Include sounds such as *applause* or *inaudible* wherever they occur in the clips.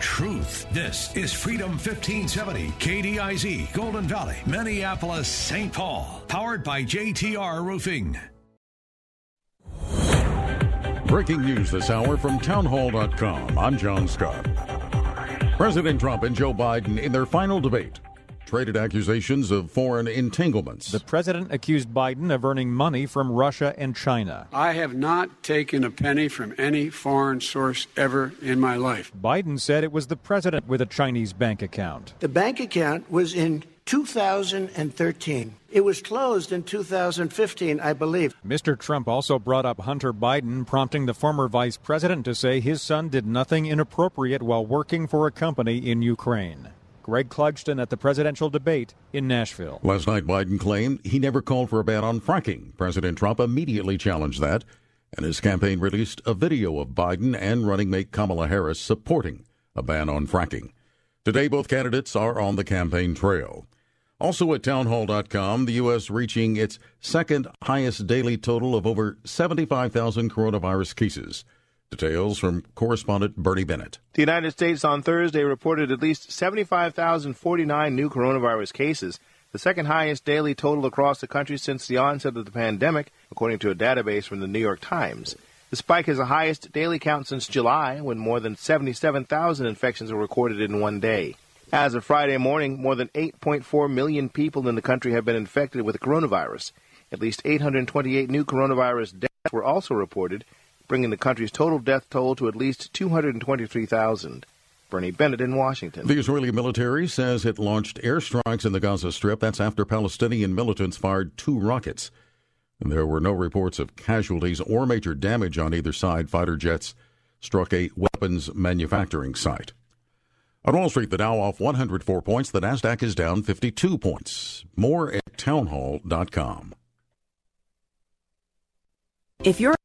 Truth. This is Freedom 1570, KDIZ, Golden Valley, Minneapolis, St. Paul. Powered by JTR Roofing. Breaking news this hour from townhall.com. I'm John Scott. President Trump and Joe Biden in their final debate traded accusations of foreign entanglements. The president accused Biden of earning money from Russia and China. I have not taken a penny from any foreign source ever in my life. Biden said it was the president with a Chinese bank account. The bank account was in 2013. It was closed in 2015, I believe. Mr. Trump also brought up Hunter Biden, prompting the former vice president to say his son did nothing inappropriate while working for a company in Ukraine. Greg Clugston at the presidential debate in Nashville. Last night, Biden claimed he never called for a ban on fracking. President Trump immediately challenged that, and his campaign released a video of Biden and running mate Kamala Harris supporting a ban on fracking. Today, both candidates are on the campaign trail. Also at townhall.com, the U.S. reaching its second highest daily total of over 75,000 coronavirus cases. Details from correspondent Bernie Bennett. The United States on Thursday reported at least 75,049 new coronavirus cases, the second highest daily total across the country since the onset of the pandemic, according to a database from the New York Times. The spike is the highest daily count since July, when more than 77,000 infections were recorded in one day. As of Friday morning, more than 8.4 million people in the country have been infected with the coronavirus. At least 828 new coronavirus deaths were also reported, bringing the country's total death toll to at least 223,000. Bernie Bennett in Washington. The Israeli military says it launched airstrikes in the Gaza Strip. That's after Palestinian militants fired two rockets. And there were no reports of casualties or major damage on either side. Fighter jets struck a weapons manufacturing site. On Wall Street, the Dow off 104 points. The Nasdaq is down 52 points. More at townhall.com. If you're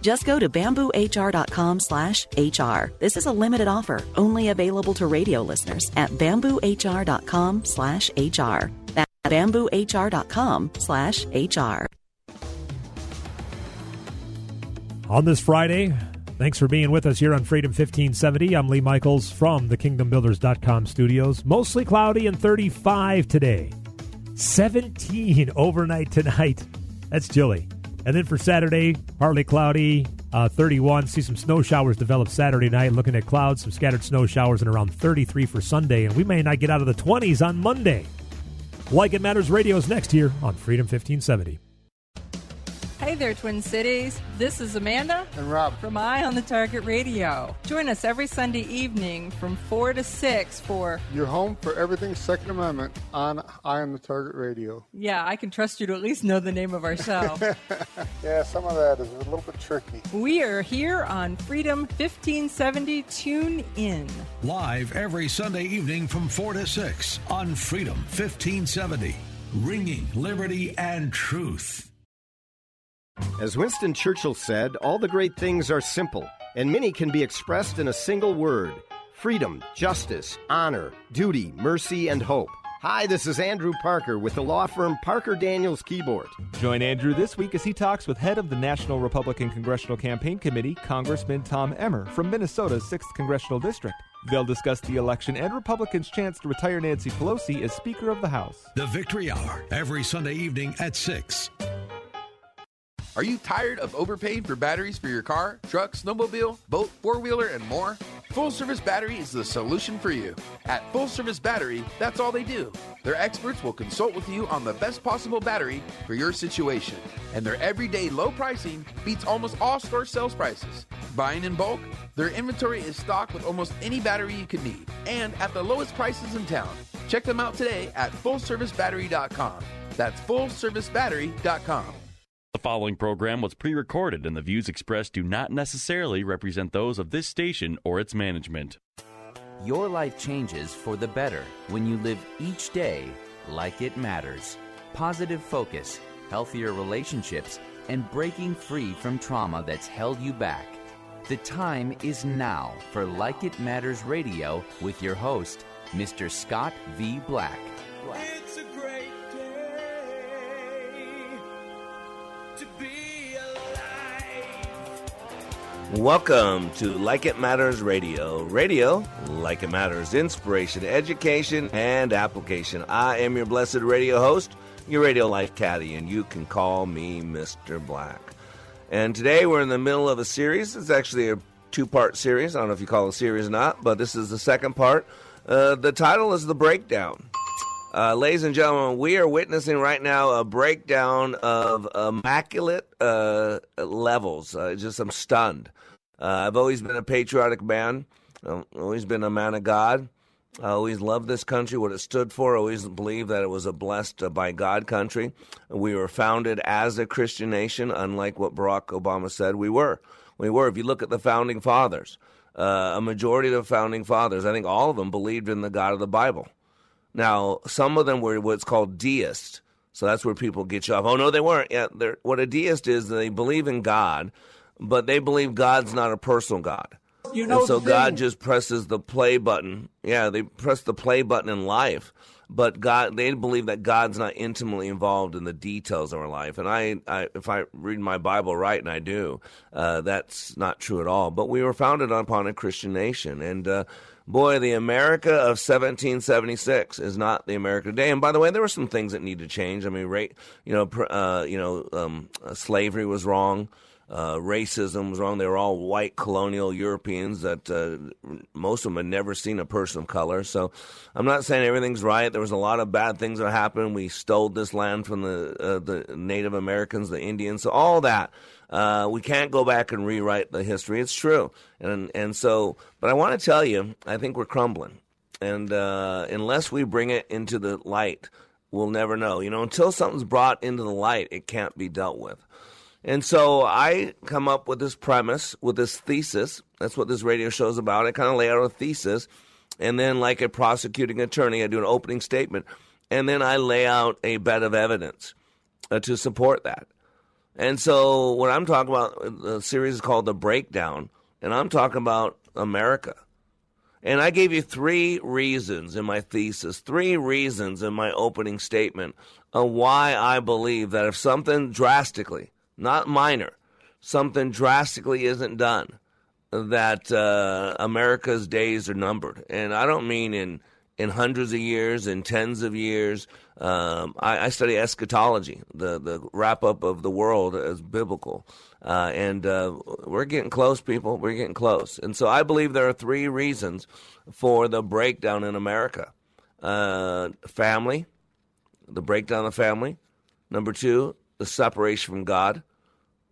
Just go to bamboohr.com slash HR. This is a limited offer, only available to radio listeners at bamboohr.com slash HR. That's bamboohr.com slash HR. On this Friday, thanks for being with us here on Freedom 1570. I'm Lee Michaels from the KingdomBuilders.com studios. Mostly cloudy and 35 today. 17 overnight tonight. That's chilly. And then for Saturday, partly cloudy, uh, 31. See some snow showers develop Saturday night. Looking at clouds, some scattered snow showers, and around 33 for Sunday. And we may not get out of the 20s on Monday. Like It Matters Radio is next here on Freedom 1570. Hey there, Twin Cities. This is Amanda and Rob from Eye on the Target Radio. Join us every Sunday evening from 4 to 6 for Your home for everything Second Amendment on Eye on the Target Radio. Yeah, I can trust you to at least know the name of our show. *laughs* yeah, some of that is a little bit tricky. We are here on Freedom 1570. Tune in. Live every Sunday evening from 4 to 6 on Freedom 1570. Ringing liberty and truth. As Winston Churchill said, all the great things are simple, and many can be expressed in a single word freedom, justice, honor, duty, mercy, and hope. Hi, this is Andrew Parker with the law firm Parker Daniels Kibort. Join Andrew this week as he talks with head of the National Republican Congressional Campaign Committee, Congressman Tom Emmer from Minnesota's 6th Congressional District. They'll discuss the election and Republicans' chance to retire Nancy Pelosi as Speaker of the House. The Victory Hour, every Sunday evening at 6. Are you tired of overpaying for batteries for your car, truck, snowmobile, boat, four wheeler, and more? Full Service Battery is the solution for you. At Full Service Battery, that's all they do. Their experts will consult with you on the best possible battery for your situation, and their everyday low pricing beats almost all store sales prices. Buying in bulk, their inventory is stocked with almost any battery you could need, and at the lowest prices in town. Check them out today at fullservicebattery.com. That's fullservicebattery.com. The following program was pre recorded, and the views expressed do not necessarily represent those of this station or its management. Your life changes for the better when you live each day like it matters. Positive focus, healthier relationships, and breaking free from trauma that's held you back. The time is now for Like It Matters Radio with your host, Mr. Scott V. Black. It's Welcome to Like It Matters Radio. Radio, like it matters, inspiration, education, and application. I am your blessed radio host, your radio life caddy, and you can call me Mr. Black. And today we're in the middle of a series. It's actually a two part series. I don't know if you call it a series or not, but this is the second part. Uh, the title is The Breakdown. Uh, ladies and gentlemen, we are witnessing right now a breakdown of immaculate uh, levels. Uh, just I'm stunned. Uh, I've always been a patriotic man. I've always been a man of God. I always loved this country, what it stood for. I always believed that it was a blessed uh, by God country. We were founded as a Christian nation, unlike what Barack Obama said we were. We were. If you look at the founding fathers, uh, a majority of the founding fathers, I think all of them believed in the God of the Bible. Now, some of them were what's called deists. So that's where people get you off. Oh, no, they weren't. Yeah, what a deist is, they believe in God, but they believe God's not a personal God. You know and so God just presses the play button. Yeah, they press the play button in life, but God, they believe that God's not intimately involved in the details of our life. And I, I if I read my Bible right, and I do, uh, that's not true at all. But we were founded upon a Christian nation, and uh, boy, the America of 1776 is not the America today. And by the way, there were some things that need to change. I mean, you know, uh, you know, um, uh, slavery was wrong. Uh, racism was wrong. They were all white colonial Europeans that uh, most of them had never seen a person of color. So I'm not saying everything's right. There was a lot of bad things that happened. We stole this land from the uh, the Native Americans, the Indians. So all that. Uh, we can't go back and rewrite the history. It's true, and and so. But I want to tell you, I think we're crumbling, and uh, unless we bring it into the light, we'll never know. You know, until something's brought into the light, it can't be dealt with. And so I come up with this premise, with this thesis. That's what this radio show is about. I kind of lay out a thesis, and then, like a prosecuting attorney, I do an opening statement, and then I lay out a bed of evidence uh, to support that. And so, what I'm talking about, the series is called The Breakdown, and I'm talking about America. And I gave you three reasons in my thesis, three reasons in my opening statement of why I believe that if something drastically, not minor, something drastically isn't done, that uh, America's days are numbered. And I don't mean in in hundreds of years, in tens of years. Um, I, I study eschatology, the the wrap up of the world as biblical, uh, and uh, we're getting close, people. We're getting close, and so I believe there are three reasons for the breakdown in America: uh, family, the breakdown of family. Number two, the separation from God.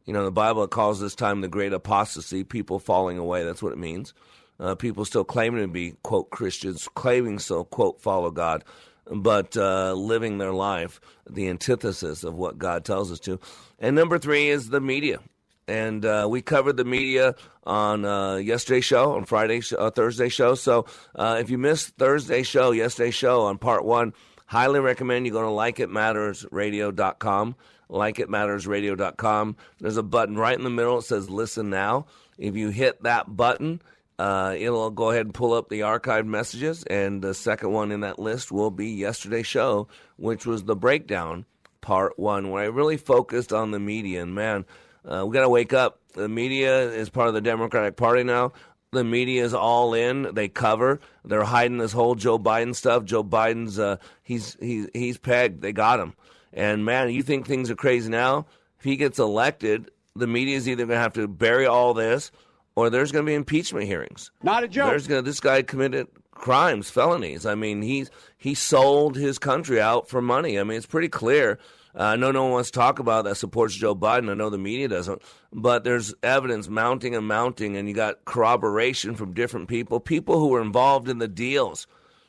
You know, the Bible calls this time the great apostasy, people falling away. That's what it means. Uh, people still claiming to be, quote, Christians, claiming so, quote, follow God, but uh, living their life the antithesis of what God tells us to. And number three is the media. And uh, we covered the media on uh, yesterday's show, on Friday, sh- uh, Thursday show. So uh, if you missed Thursday's show, yesterday's show on part one, highly recommend you go to likeitmattersradio.com likeitmattersradio.com. There's a button right in the middle. It says listen now. If you hit that button, Uh, it'll go ahead and pull up the archived messages, and the second one in that list will be yesterday's show, which was the breakdown part one, where I really focused on the media. And man, uh, we got to wake up. The media is part of the Democratic Party now. The media is all in. They cover. They're hiding this whole Joe Biden stuff. Joe Biden's uh, he's he's he's pegged. They got him. And man, you think things are crazy now? If he gets elected, the media is either going to have to bury all this, or there's going to be impeachment hearings. Not a joke. There's going to this guy committed crimes, felonies. I mean, he's he sold his country out for money. I mean, it's pretty clear. Uh, I know no one wants to talk about that supports Joe Biden. I know the media doesn't, but there's evidence mounting and mounting, and you got corroboration from different people. People who were involved in the deals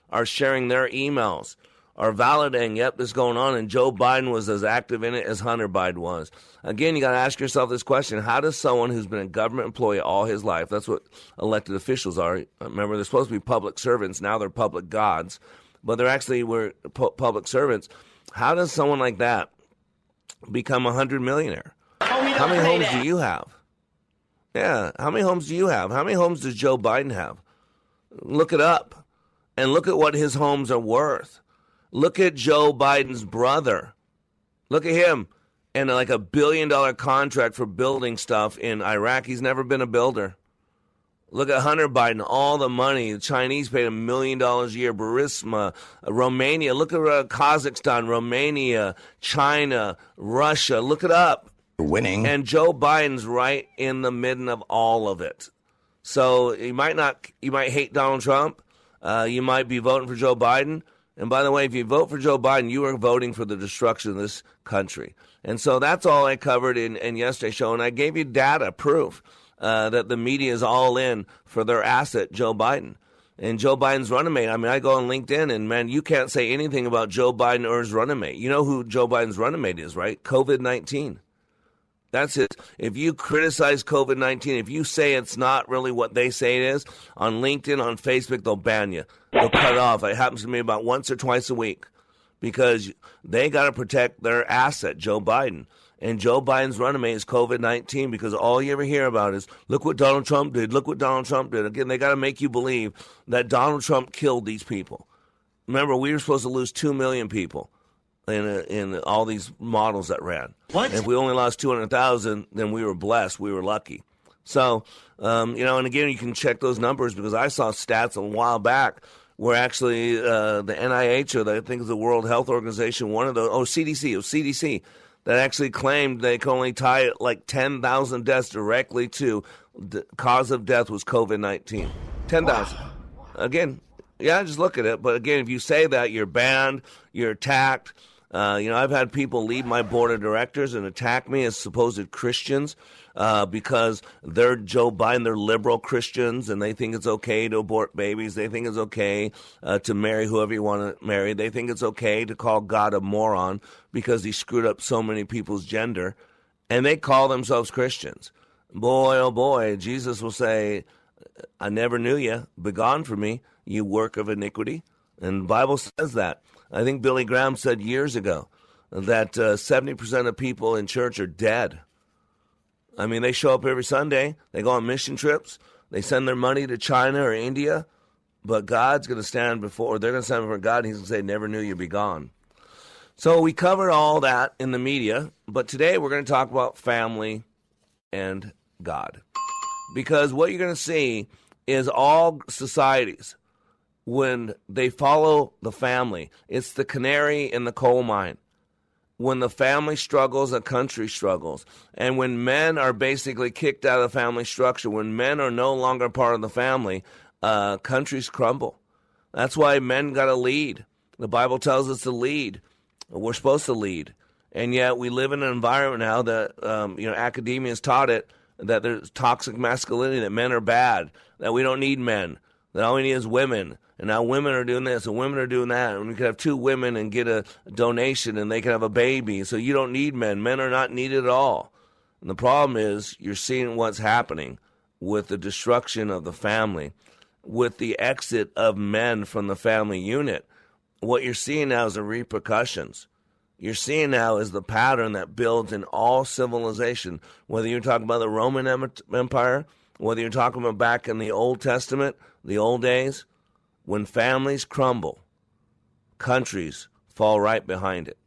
are sharing their emails, are validating, yep, this is going on, and Joe Biden was as active in it as Hunter Biden was. Again, you got to ask yourself this question How does someone who's been a government employee all his life, that's what elected officials are, remember, they're supposed to be public servants, now they're public gods, but they're actually were pu- public servants. How does someone like that become a hundred millionaire? How many homes do you have? Yeah, how many homes do you have? How many homes does Joe Biden have? Look it up and look at what his homes are worth. Look at Joe Biden's brother. Look at him and like a billion dollar contract for building stuff in Iraq. He's never been a builder. Look at Hunter Biden, all the money. The Chinese paid a million dollars a year. Burisma, uh, Romania. Look at uh, Kazakhstan, Romania, China, Russia. Look it up. Winning. And Joe Biden's right in the midden of all of it. So you might not, you might hate Donald Trump. Uh, you might be voting for Joe Biden. And by the way, if you vote for Joe Biden, you are voting for the destruction of this country. And so that's all I covered in, in yesterday's show. And I gave you data, proof uh, that the media is all in for their asset, Joe Biden. And Joe Biden's running mate. I mean, I go on LinkedIn and man, you can't say anything about Joe Biden or his running mate. You know who Joe Biden's running mate is, right? COVID 19. That's it. If you criticize COVID 19, if you say it's not really what they say it is, on LinkedIn, on Facebook, they'll ban you. They'll cut off. It happens to me about once or twice a week because they got to protect their asset, Joe Biden. And Joe Biden's running mate is COVID 19 because all you ever hear about is look what Donald Trump did, look what Donald Trump did. Again, they got to make you believe that Donald Trump killed these people. Remember, we were supposed to lose 2 million people in, a, in all these models that ran. What? And if we only lost 200,000, then we were blessed. We were lucky. So, um, you know, and again, you can check those numbers because I saw stats a while back where actually uh, the NIH or the, I think the World Health Organization, one of the, oh, CDC, it was CDC, that actually claimed they could only tie like 10,000 deaths directly to the cause of death was COVID 19. 10,000. Again, yeah, just look at it. But again, if you say that, you're banned, you're attacked. Uh, you know, I've had people leave my board of directors and attack me as supposed Christians uh, because they're Joe Biden, they're liberal Christians, and they think it's okay to abort babies. They think it's okay uh, to marry whoever you want to marry. They think it's okay to call God a moron because he screwed up so many people's gender, and they call themselves Christians. Boy, oh boy, Jesus will say, I never knew you. Begone from me, you work of iniquity. And the Bible says that. I think Billy Graham said years ago that uh, 70% of people in church are dead. I mean, they show up every Sunday, they go on mission trips, they send their money to China or India, but God's going to stand before, they're going to stand before God, and He's going to say, Never knew you'd be gone. So we covered all that in the media, but today we're going to talk about family and God. Because what you're going to see is all societies, when they follow the family, it's the canary in the coal mine. When the family struggles, a country struggles. And when men are basically kicked out of the family structure, when men are no longer part of the family, uh, countries crumble. That's why men got to lead. The Bible tells us to lead. We're supposed to lead. And yet we live in an environment now that, um, you know, academia has taught it that there's toxic masculinity, that men are bad, that we don't need men, that all we need is women. And now women are doing this and women are doing that. And we could have two women and get a donation and they can have a baby. So you don't need men. Men are not needed at all. And the problem is you're seeing what's happening with the destruction of the family, with the exit of men from the family unit. What you're seeing now is the repercussions. You're seeing now is the pattern that builds in all civilization, whether you're talking about the Roman Empire Whether you're talking about back in the Old Testament, the old days, when families crumble, countries fall right behind it.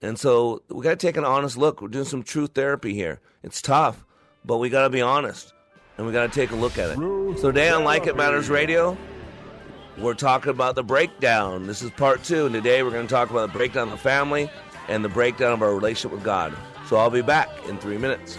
And so we got to take an honest look. We're doing some truth therapy here. It's tough, but we got to be honest and we got to take a look at it. So today on Like It Matters Radio, we're talking about the breakdown. This is part two, and today we're going to talk about the breakdown of the family and the breakdown of our relationship with God. So I'll be back in three minutes.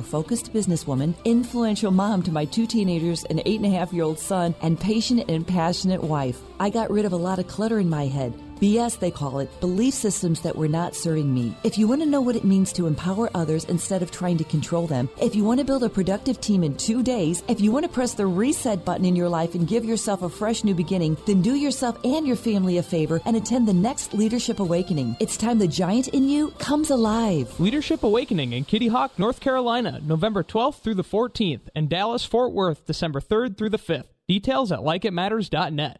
focused businesswoman, influential mom to my two teenagers, an eight and a half year old son, and patient and passionate wife. I got rid of a lot of clutter in my head. BS, they call it, belief systems that were not serving me. If you want to know what it means to empower others instead of trying to control them, if you want to build a productive team in two days, if you want to press the reset button in your life and give yourself a fresh new beginning, then do yourself and your family a favor and attend the next Leadership Awakening. It's time the giant in you comes alive. Leadership Awakening in Kitty Hawk, North Carolina, November 12th through the 14th, and Dallas, Fort Worth, December 3rd through the 5th. Details at likeitmatters.net.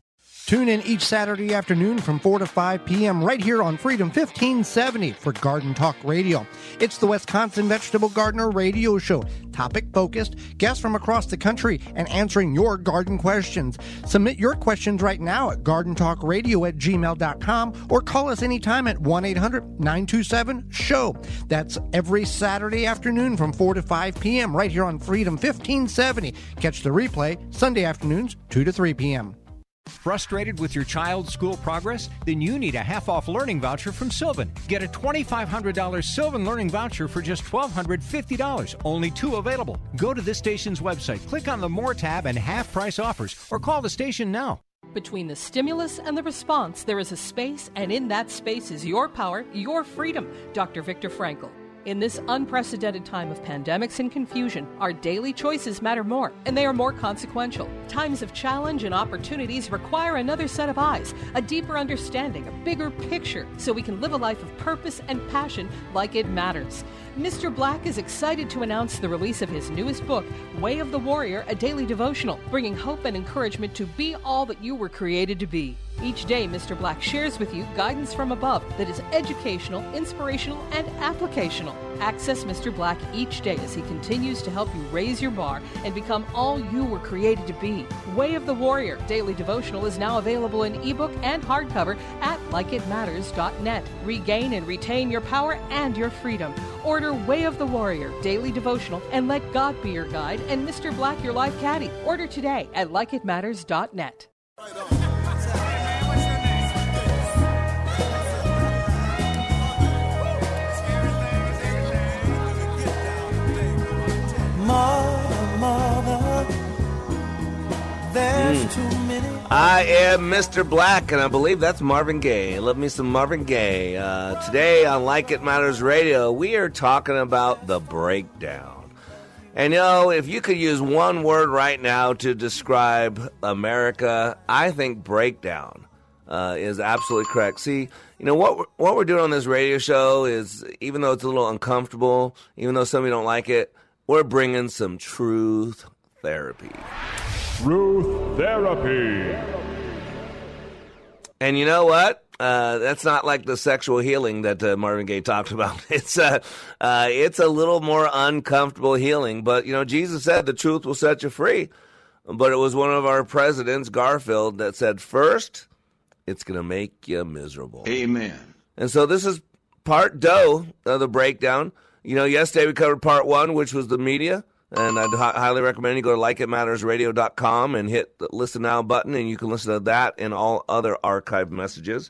Tune in each Saturday afternoon from 4 to 5 p.m. right here on Freedom 1570 for Garden Talk Radio. It's the Wisconsin Vegetable Gardener Radio Show, topic focused, guests from across the country, and answering your garden questions. Submit your questions right now at gardentalkradio at gmail.com or call us anytime at 1 800 927 SHOW. That's every Saturday afternoon from 4 to 5 p.m. right here on Freedom 1570. Catch the replay Sunday afternoons 2 to 3 p.m. Frustrated with your child's school progress? Then you need a half off learning voucher from Sylvan. Get a $2,500 Sylvan learning voucher for just $1,250. Only two available. Go to this station's website, click on the More tab and half price offers, or call the station now. Between the stimulus and the response, there is a space, and in that space is your power, your freedom. Dr. Viktor Frankl. In this unprecedented time of pandemics and confusion, our daily choices matter more, and they are more consequential. Times of challenge and opportunities require another set of eyes, a deeper understanding, a bigger picture, so we can live a life of purpose and passion like it matters. Mr. Black is excited to announce the release of his newest book, Way of the Warrior, a daily devotional, bringing hope and encouragement to be all that you were created to be. Each day, Mr. Black shares with you guidance from above that is educational, inspirational, and applicational. Access Mr. Black each day as he continues to help you raise your bar and become all you were created to be. Way of the Warrior Daily Devotional is now available in ebook and hardcover at likeitmatters.net. Regain and retain your power and your freedom. Order Way of the Warrior Daily Devotional and let God be your guide and Mr. Black your life caddy. Order today at likeitmatters.net. Mother, mother, there's Mm. too many. I am Mr. Black, and I believe that's Marvin Gaye. Love me some Marvin Gaye. Uh, today on Like It Matters Radio, we are talking about the breakdown. And you know, if you could use one word right now to describe America, I think breakdown uh, is absolutely correct. See, you know what we're, what we're doing on this radio show is, even though it's a little uncomfortable, even though some of you don't like it, we're bringing some truth therapy. Truth Therapy. And you know what? Uh, that's not like the sexual healing that uh, Marvin Gaye talked *laughs* about. It's uh, uh, it's a little more uncomfortable healing. But you know, Jesus said the truth will set you free. But it was one of our presidents, Garfield, that said first it's going to make you miserable. Amen. And so this is part dough of the breakdown. You know, yesterday we covered part one, which was the media. And I'd hi- highly recommend you go to likeitmattersradio.com and hit the listen now button, and you can listen to that and all other archived messages.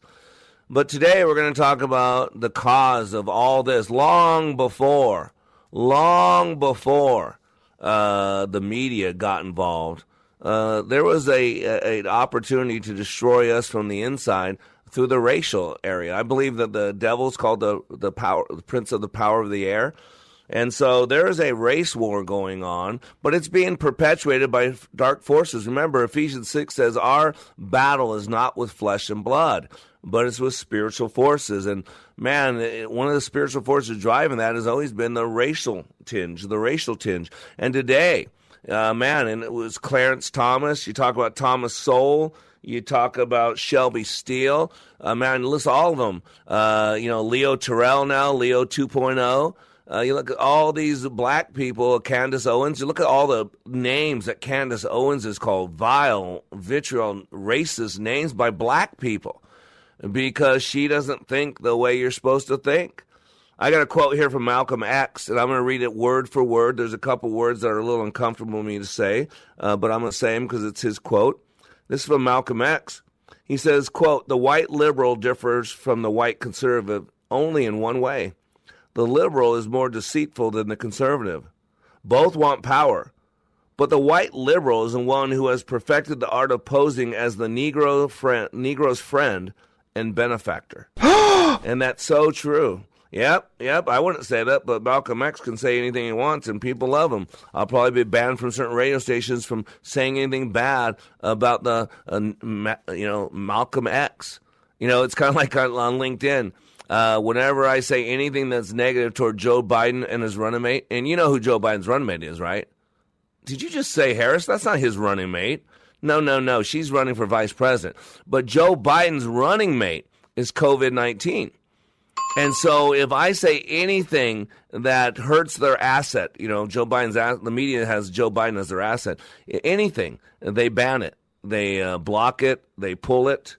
But today we're going to talk about the cause of all this long before, long before uh, the media got involved. Uh, there was a, a an opportunity to destroy us from the inside through the racial area. I believe that the devil's called the the power, the prince of the power of the air. And so there is a race war going on, but it's being perpetuated by dark forces. Remember, Ephesians 6 says, Our battle is not with flesh and blood, but it's with spiritual forces. And man, one of the spiritual forces driving that has always been the racial tinge, the racial tinge. And today, uh, man, and it was Clarence Thomas. You talk about Thomas Sowell. You talk about Shelby Steele. Uh, man, list all of them. Uh, you know, Leo Terrell now, Leo 2.0. Uh, you look at all these black people, Candace Owens. You look at all the names that Candace Owens is called vile, vitriol, racist names by black people because she doesn't think the way you're supposed to think. I got a quote here from Malcolm X, and I'm going to read it word for word. There's a couple words that are a little uncomfortable for me to say, uh, but I'm going to say them because it's his quote. This is from Malcolm X. He says, quote, the white liberal differs from the white conservative only in one way the liberal is more deceitful than the conservative. Both want power, but the white liberal is the one who has perfected the art of posing as the Negro friend, Negro's friend and benefactor. *gasps* and that's so true. Yep, yep. I wouldn't say that, but Malcolm X can say anything he wants, and people love him. I'll probably be banned from certain radio stations from saying anything bad about the, uh, you know, Malcolm X. You know, it's kind of like on, on LinkedIn. Uh, whenever I say anything that's negative toward Joe Biden and his running mate, and you know who Joe Biden's running mate is, right? Did you just say Harris? That's not his running mate. No, no, no. She's running for vice president. But Joe Biden's running mate is COVID 19. And so if I say anything that hurts their asset, you know, Joe Biden's, the media has Joe Biden as their asset, anything, they ban it. They uh, block it, they pull it.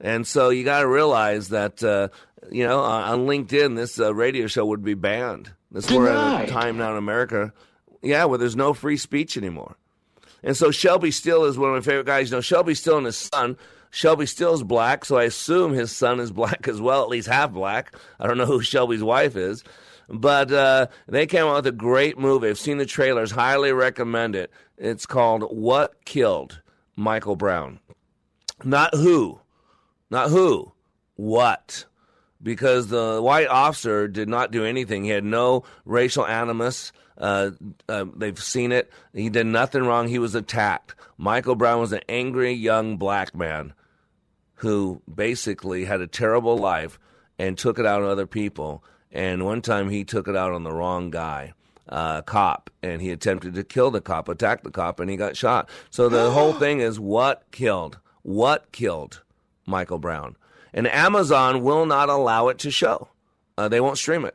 And so you got to realize that uh, you know, on LinkedIn, this uh, radio show would be banned. This we're at a time now in America, yeah, where there's no free speech anymore. And so Shelby Steele is one of my favorite guys. You know, Shelby Steele and his son. Shelby Steele is black, so I assume his son is *laughs* black as well, at least half black. I don't know who Shelby's wife is. But uh, they came out with a great movie. I've seen the trailers, highly recommend it. It's called What Killed Michael Brown. Not who, not who, what because the white officer did not do anything. He had no racial animus. Uh, uh, they've seen it. He did nothing wrong. He was attacked. Michael Brown was an angry young black man who basically had a terrible life and took it out on other people. And one time he took it out on the wrong guy, uh, cop, and he attempted to kill the cop, attack the cop, and he got shot. So the whole *gasps* thing is what killed? What killed Michael Brown? And Amazon will not allow it to show. Uh, they won't stream it.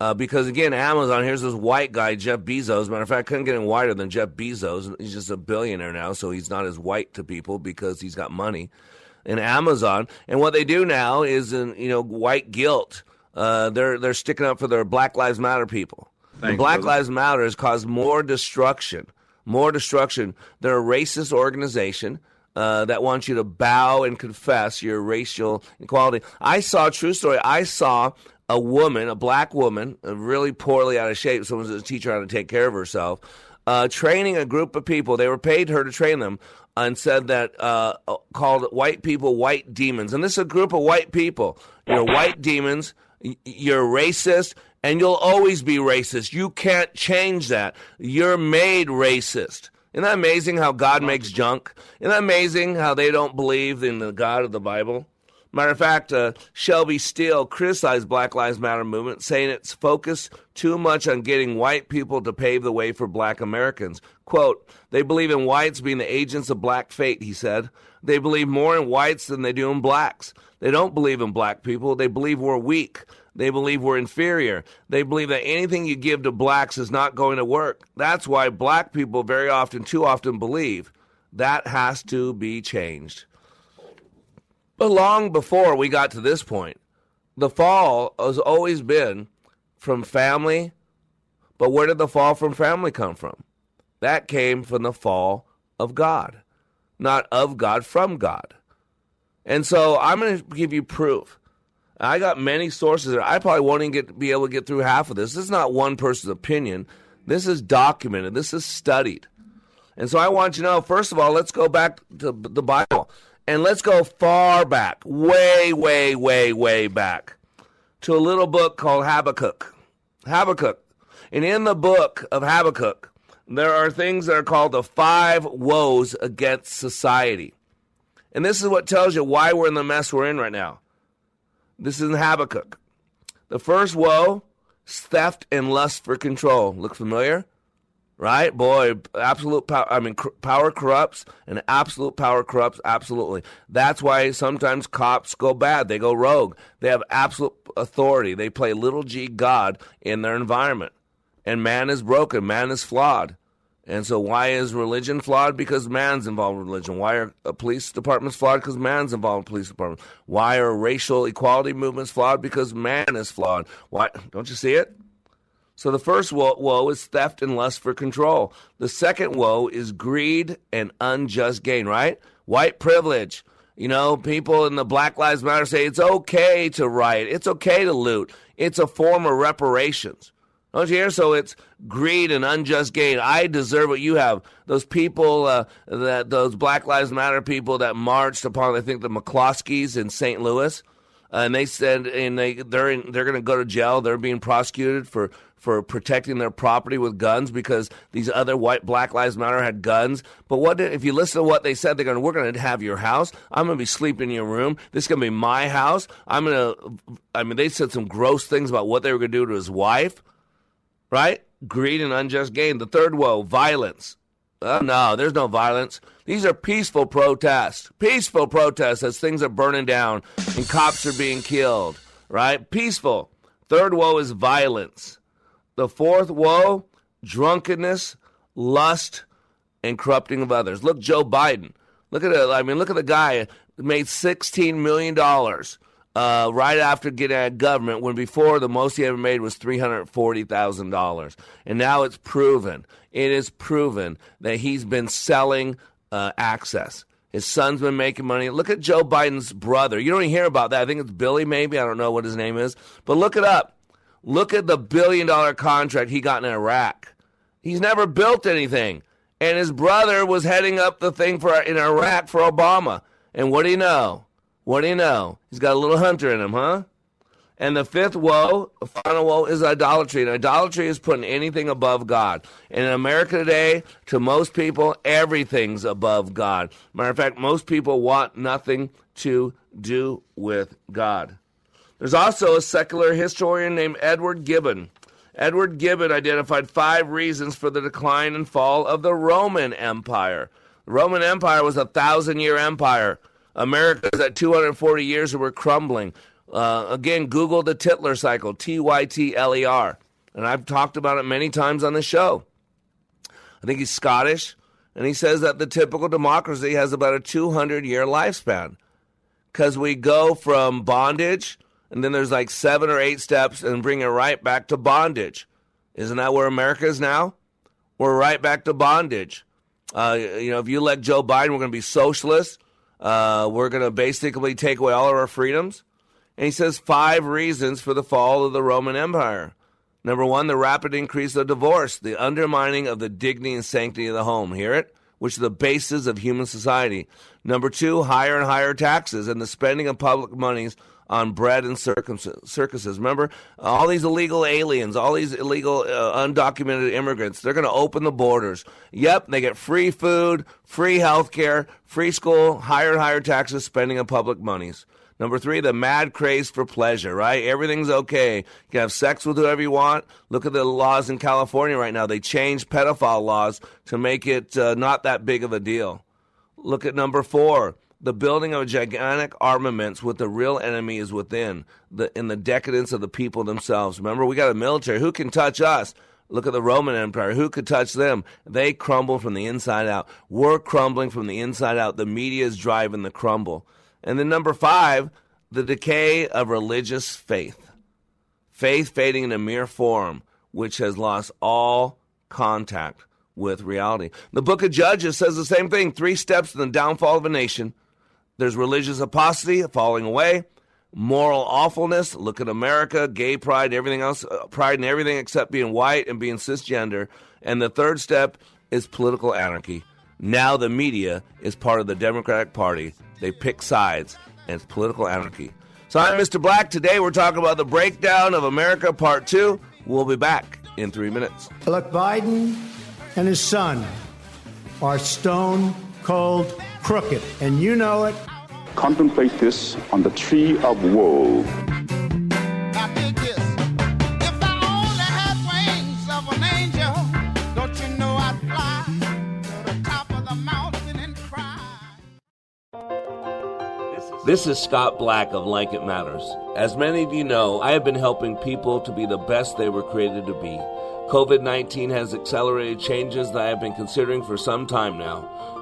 Uh, because again, Amazon, here's this white guy, Jeff Bezos. Matter of fact, I couldn't get any whiter than Jeff Bezos. He's just a billionaire now, so he's not as white to people because he's got money. And Amazon, and what they do now is, in, you know, white guilt. Uh, they're they're sticking up for their Black Lives Matter people. Thanks, Black brother. Lives Matter has caused more destruction, more destruction. They're a racist organization uh, that wants you to bow and confess your racial equality. I saw, a true story, I saw a woman, a black woman, uh, really poorly out of shape, someone's a teacher how to take care of herself, uh, training a group of people. They were paid her to train them and said that uh, called white people white demons. And this is a group of white people. You're white demons. You're racist, and you'll always be racist. You can't change that. You're made racist. Isn't that amazing how God makes junk? Isn't that amazing how they don't believe in the God of the Bible? Matter of fact, uh, Shelby Steele criticized Black Lives Matter movement, saying it's focused too much on getting white people to pave the way for black Americans. Quote, they believe in whites being the agents of black fate, he said. They believe more in whites than they do in blacks. They don't believe in black people. They believe we're weak. They believe we're inferior. They believe that anything you give to blacks is not going to work. That's why black people very often, too often, believe that has to be changed. But long before we got to this point, the fall has always been from family. But where did the fall from family come from? That came from the fall of God, not of God, from God. And so I'm going to give you proof. I got many sources there. I probably won't even get, be able to get through half of this. This is not one person's opinion. This is documented. This is studied. And so I want you to know, first of all, let's go back to the Bible. And let's go far back, way, way, way, way back to a little book called Habakkuk. Habakkuk. And in the book of Habakkuk, there are things that are called the five woes against society. And this is what tells you why we're in the mess we're in right now. This is in Habakkuk. The first woe is theft and lust for control. Look familiar? right? Boy, absolute power. I mean, cr- power corrupts, and absolute power corrupts absolutely. That's why sometimes cops go bad. They go rogue. They have absolute authority. They play little g God in their environment. And man is broken. Man is flawed. And so, why is religion flawed? Because man's involved in religion. Why are uh, police departments flawed? Because man's involved in police departments. Why are racial equality movements flawed? Because man is flawed. Why? Don't you see it? So the first woe, woe, is theft and lust for control. The second woe is greed and unjust gain, right? White privilege. You know, people in the Black Lives Matter say it's okay to riot, it's okay to loot, it's a form of reparations. Don't you hear? So it's greed and unjust gain. I deserve what you have. Those people, uh, that those Black Lives Matter people that marched upon, I think, the McCloskeys in St. Louis, uh, and they said, and they they're in, they're going to go to jail. They're being prosecuted for for protecting their property with guns because these other white Black Lives Matter had guns. But what did, if you listen to what they said? They're going, we're going to have your house. I'm going to be sleeping in your room. This is going to be my house. I'm going to. I mean, they said some gross things about what they were going to do to his wife. Right? Greed and unjust gain. The third woe, violence. Oh, no, there's no violence. These are peaceful protests. Peaceful protests as things are burning down and cops are being killed. Right? Peaceful. Third woe is violence. The fourth woe, drunkenness, lust, and corrupting of others. Look, Joe Biden. Look at it. I mean, look at the guy made $16 million uh, right after getting out of government when before the most he ever made was $340,000. And now it's proven, it is proven that he's been selling uh, access. His son's been making money. Look at Joe Biden's brother. You don't even hear about that. I think it's Billy, maybe. I don't know what his name is. But look it up. Look at the billion dollar contract he got in Iraq. He's never built anything. And his brother was heading up the thing for in Iraq for Obama. And what do you know? What do you know? He's got a little hunter in him, huh? And the fifth woe, final woe, is idolatry. And idolatry is putting anything above God. And in America today, to most people, everything's above God. Matter of fact, most people want nothing to do with God. There's also a secular historian named Edward Gibbon. Edward Gibbon identified five reasons for the decline and fall of the Roman Empire. The Roman Empire was a thousand year empire. America is at 240 years and we're crumbling. Uh, again, Google the Tytler cycle, T Y T L E R. And I've talked about it many times on the show. I think he's Scottish, and he says that the typical democracy has about a 200 year lifespan because we go from bondage and then there's like seven or eight steps and bring it right back to bondage. Isn't that where America is now? We're right back to bondage. Uh, you know, if you elect Joe Biden, we're going to be socialists. Uh, we're going to basically take away all of our freedoms. And he says five reasons for the fall of the Roman Empire. Number one, the rapid increase of divorce, the undermining of the dignity and sanctity of the home. Hear it? Which are the basis of human society. Number two, higher and higher taxes and the spending of public monies on bread and circuses. Remember, all these illegal aliens, all these illegal uh, undocumented immigrants, they're going to open the borders. Yep, they get free food, free health care, free school, higher and higher taxes, spending of public monies. Number three, the mad craze for pleasure, right? Everything's okay. You can have sex with whoever you want. Look at the laws in California right now. They changed pedophile laws to make it uh, not that big of a deal. Look at number four, the building of gigantic armaments with the real enemy is within, the, in the decadence of the people themselves. Remember, we got a military. Who can touch us? Look at the Roman Empire. Who could touch them? They crumble from the inside out. We're crumbling from the inside out. The media is driving the crumble. And then number five, the decay of religious faith. Faith fading in a mere form, which has lost all contact with reality. The book of Judges says the same thing three steps in the downfall of a nation. There's religious apostasy, falling away, moral awfulness. Look at America, gay pride, everything else, uh, pride in everything except being white and being cisgender. And the third step is political anarchy. Now the media is part of the Democratic Party. They pick sides, and it's political anarchy. So I'm Mr. Black. Today we're talking about the breakdown of America, part two. We'll be back in three minutes. Look, Biden and his son are stone cold crooked, and you know it. Contemplate this on the tree of woe. This is Scott Black of Like It Matters. As many of you know, I have been helping people to be the best they were created to be. COVID 19 has accelerated changes that I have been considering for some time now.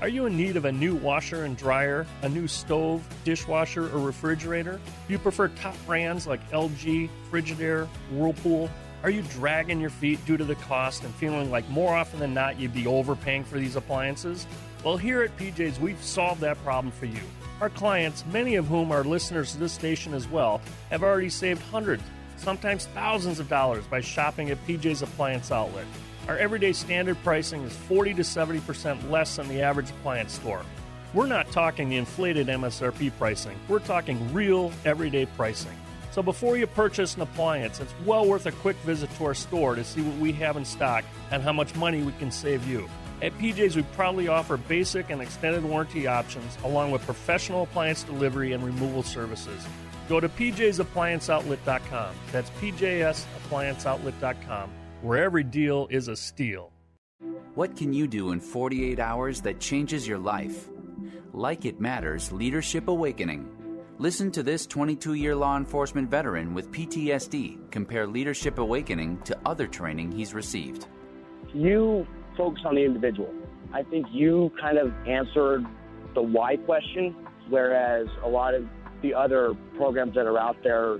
Are you in need of a new washer and dryer, a new stove, dishwasher, or refrigerator? Do you prefer top brands like LG, Frigidaire, Whirlpool? Are you dragging your feet due to the cost and feeling like more often than not you'd be overpaying for these appliances? Well, here at PJ's, we've solved that problem for you. Our clients, many of whom are listeners to this station as well, have already saved hundreds, sometimes thousands of dollars by shopping at PJ's Appliance Outlet. Our everyday standard pricing is 40 to 70% less than the average appliance store. We're not talking the inflated MSRP pricing, we're talking real everyday pricing. So before you purchase an appliance, it's well worth a quick visit to our store to see what we have in stock and how much money we can save you. At PJ's, we proudly offer basic and extended warranty options along with professional appliance delivery and removal services. Go to pjsapplianceoutlet.com. That's pjsapplianceoutlet.com, where every deal is a steal. What can you do in 48 hours that changes your life? Like It Matters Leadership Awakening. Listen to this 22 year law enforcement veteran with PTSD compare Leadership Awakening to other training he's received. You focus on the individual. I think you kind of answered the why question, whereas a lot of the other programs that are out there,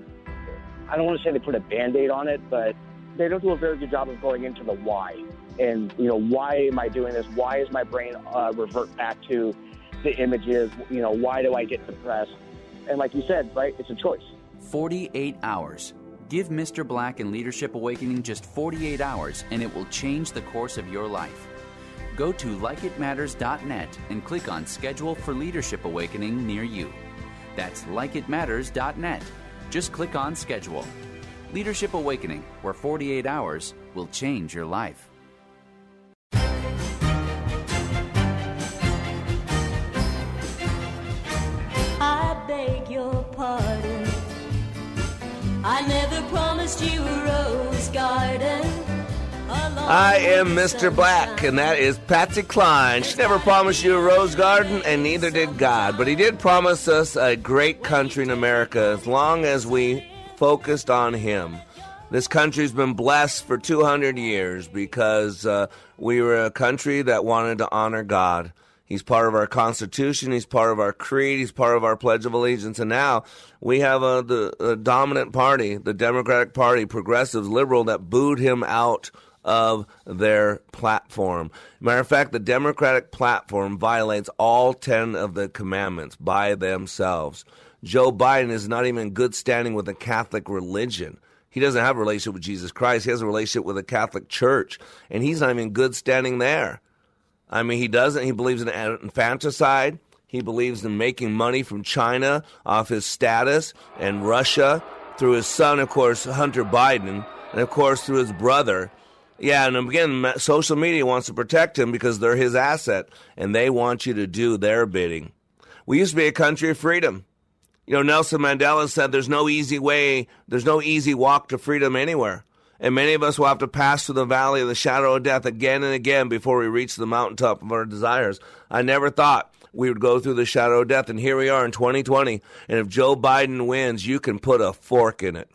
I don't want to say they put a band aid on it, but they don't do a very good job of going into the why. And, you know, why am I doing this? Why is my brain uh, revert back to the images? You know, why do I get depressed? And like you said, right, it's a choice. 48 hours. Give Mr. Black and Leadership Awakening just 48 hours, and it will change the course of your life. Go to likeitmatters.net and click on Schedule for Leadership Awakening near you. That's likeitmatters.net. Just click on Schedule. Leadership Awakening, where 48 hours will change your life. I beg your pardon. I never promised you a rose garden. I am Mr. Black, and that is Patsy Cline. She never promised you a rose garden, and neither did God. But He did promise us a great country in America as long as we focused on Him. This country's been blessed for 200 years because uh, we were a country that wanted to honor God. He's part of our Constitution. He's part of our creed. He's part of our Pledge of Allegiance. And now we have a, the a dominant party, the Democratic Party, progressives, liberal, that booed him out of their platform. Matter of fact, the Democratic platform violates all 10 of the commandments by themselves. Joe Biden is not even good standing with the Catholic religion. He doesn't have a relationship with Jesus Christ. He has a relationship with the Catholic Church, and he's not even good standing there. I mean, he doesn't. He believes in infanticide. He believes in making money from China off his status and Russia through his son, of course, Hunter Biden, and of course through his brother. Yeah, and again, social media wants to protect him because they're his asset, and they want you to do their bidding. We used to be a country of freedom. You know, Nelson Mandela said there's no easy way, there's no easy walk to freedom anywhere. And many of us will have to pass through the valley of the shadow of death again and again before we reach the mountaintop of our desires. I never thought we would go through the shadow of death. And here we are in 2020. And if Joe Biden wins, you can put a fork in it.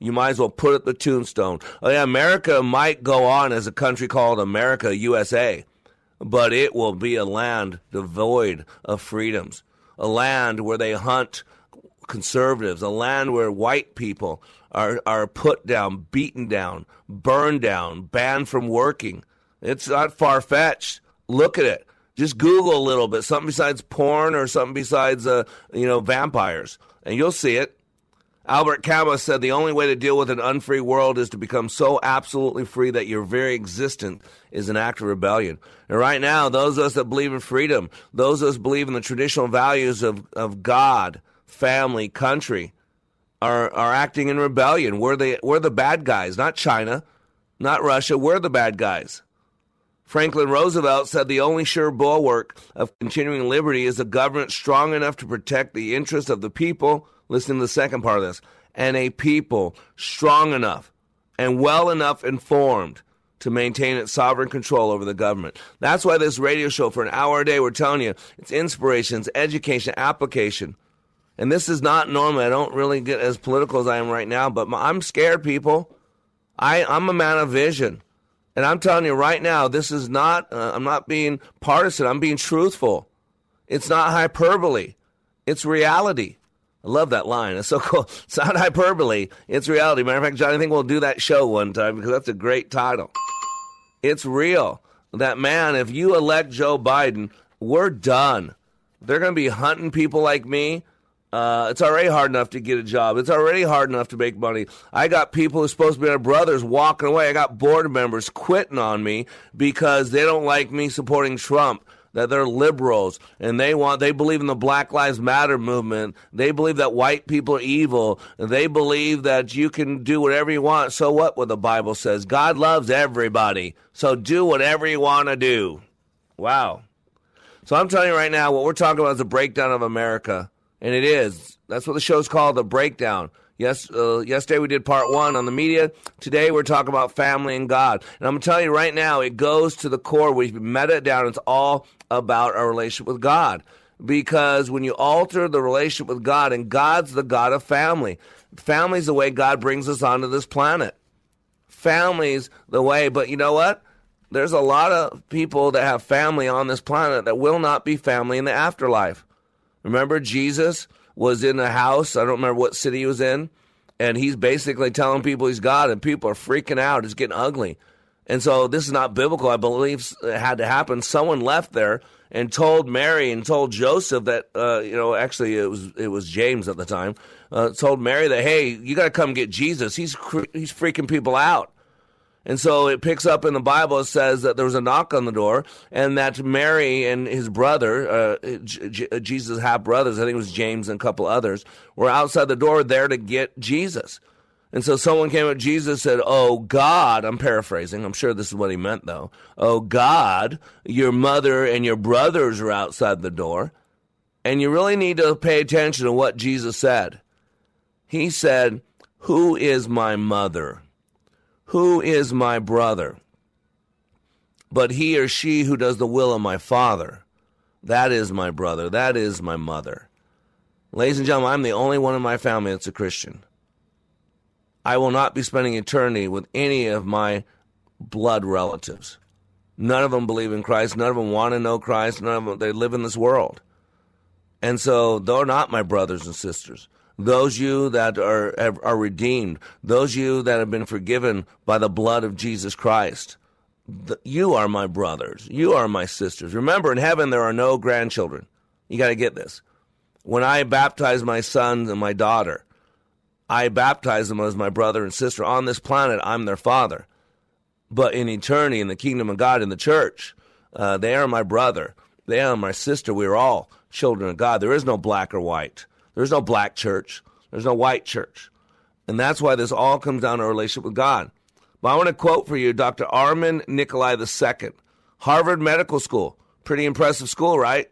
You might as well put it the tombstone. Oh, yeah, America might go on as a country called America, USA, but it will be a land devoid of freedoms, a land where they hunt conservatives, a land where white people are, are put down, beaten down, burned down, banned from working. It's not far fetched. Look at it. Just Google a little bit, something besides porn or something besides, uh, you know, vampires, and you'll see it. Albert Camus said the only way to deal with an unfree world is to become so absolutely free that your very existence is an act of rebellion. And right now, those of us that believe in freedom, those of us believe in the traditional values of, of God, family, country, are, are acting in rebellion. We're the, we're the bad guys, not China, not Russia. We're the bad guys. Franklin Roosevelt said the only sure bulwark of continuing liberty is a government strong enough to protect the interests of the people. Listen to the second part of this. And a people strong enough and well enough informed to maintain its sovereign control over the government. That's why this radio show for an hour a day, we're telling you it's inspiration, it's education, application. And this is not normal. I don't really get as political as I am right now, but I'm scared, people. I, I'm a man of vision. And I'm telling you right now, this is not, uh, I'm not being partisan, I'm being truthful. It's not hyperbole, it's reality. I love that line. It's so *laughs* cool. It's not hyperbole, it's reality. Matter of fact, John, I think we'll do that show one time because that's a great title. It's real. That man, if you elect Joe Biden, we're done. They're going to be hunting people like me uh, it's already hard enough to get a job. It's already hard enough to make money. I got people who's supposed to be my brothers walking away. I got board members quitting on me because they don't like me supporting Trump. That they're liberals and they want they believe in the Black Lives Matter movement. They believe that white people are evil. They believe that you can do whatever you want. So what? What the Bible says, God loves everybody. So do whatever you want to do. Wow. So I'm telling you right now, what we're talking about is a breakdown of America and it is. That's what the show's called, the breakdown. Yes, uh, yesterday we did part one on the media. Today we're talking about family and God. And I'm going to tell you right now, it goes to the core. We've met it down. It's all about our relationship with God. Because when you alter the relationship with God, and God's the God of family, family's the way God brings us onto this planet. Family's the way, but you know what? There's a lot of people that have family on this planet that will not be family in the afterlife. Remember, Jesus was in a house. I don't remember what city he was in. And he's basically telling people he's God, and people are freaking out. It's getting ugly. And so this is not biblical. I believe it had to happen. Someone left there and told Mary and told Joseph that, uh, you know, actually it was it was James at the time, uh, told Mary that, hey, you got to come get Jesus. He's he's freaking people out. And so it picks up in the Bible, it says that there was a knock on the door, and that Mary and his brother, uh, J- Jesus' half brothers, I think it was James and a couple others, were outside the door there to get Jesus. And so someone came up Jesus said, Oh God, I'm paraphrasing, I'm sure this is what he meant though. Oh God, your mother and your brothers are outside the door. And you really need to pay attention to what Jesus said. He said, Who is my mother? Who is my brother? But he or she who does the will of my Father. That is my brother. That is my mother. Ladies and gentlemen, I'm the only one in my family that's a Christian. I will not be spending eternity with any of my blood relatives. None of them believe in Christ. None of them want to know Christ. None of them, they live in this world. And so they're not my brothers and sisters those you that are are redeemed, those you that have been forgiven by the blood of Jesus Christ. The, you are my brothers. You are my sisters. Remember, in heaven there are no grandchildren. You got to get this. When I baptize my son and my daughter, I baptize them as my brother and sister. On this planet, I'm their father. But in eternity, in the kingdom of God, in the church, uh, they are my brother. They are my sister. We are all children of God. There is no black or white. There's no black church. There's no white church. And that's why this all comes down to a relationship with God. But I want to quote for you Dr. Armand Nicholi II, Harvard Medical School. Pretty impressive school, right?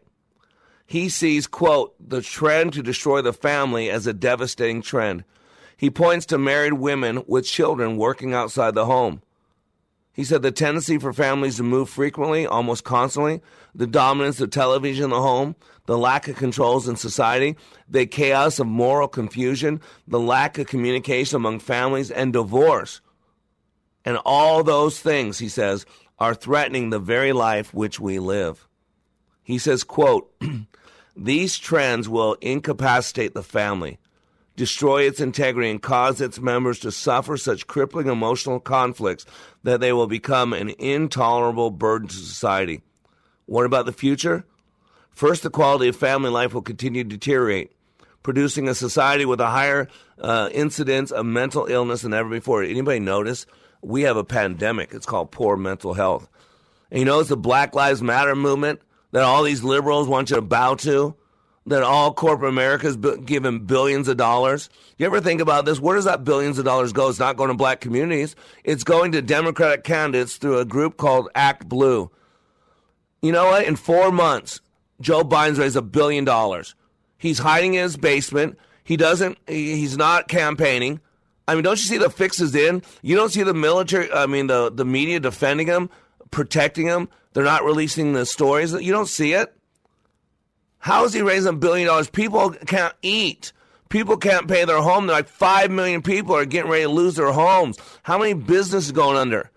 He sees, quote, the trend to destroy the family as a devastating trend. He points to married women with children working outside the home. He said the tendency for families to move frequently, almost constantly, the dominance of television in the home, the lack of controls in society, the chaos of moral confusion, the lack of communication among families, and divorce. And all those things, he says, are threatening the very life which we live. He says, quote, *clears throat* these trends will incapacitate the family, destroy its integrity, and cause its members to suffer such crippling emotional conflicts that they will become an intolerable burden to society. What about the future? First, the quality of family life will continue to deteriorate, producing a society with a higher uh, incidence of mental illness than ever before. Anybody notice? We have a pandemic. It's called poor mental health. And you notice the Black Lives Matter movement that all these liberals want you to bow to? That all corporate America is given billions of dollars. You ever think about this? Where does that billions of dollars go? It's not going to black communities. It's going to Democratic candidates through a group called Act Blue. You know what? In four months, Joe Biden's raised a billion dollars. He's hiding in his basement. He doesn't. He's not campaigning. I mean, don't you see the fixes in? You don't see the military. I mean, the the media defending him, protecting him. They're not releasing the stories. You don't see it. How is he raising a billion dollars? People can't eat. People can't pay their home. They're like five million people are getting ready to lose their homes. How many businesses going under?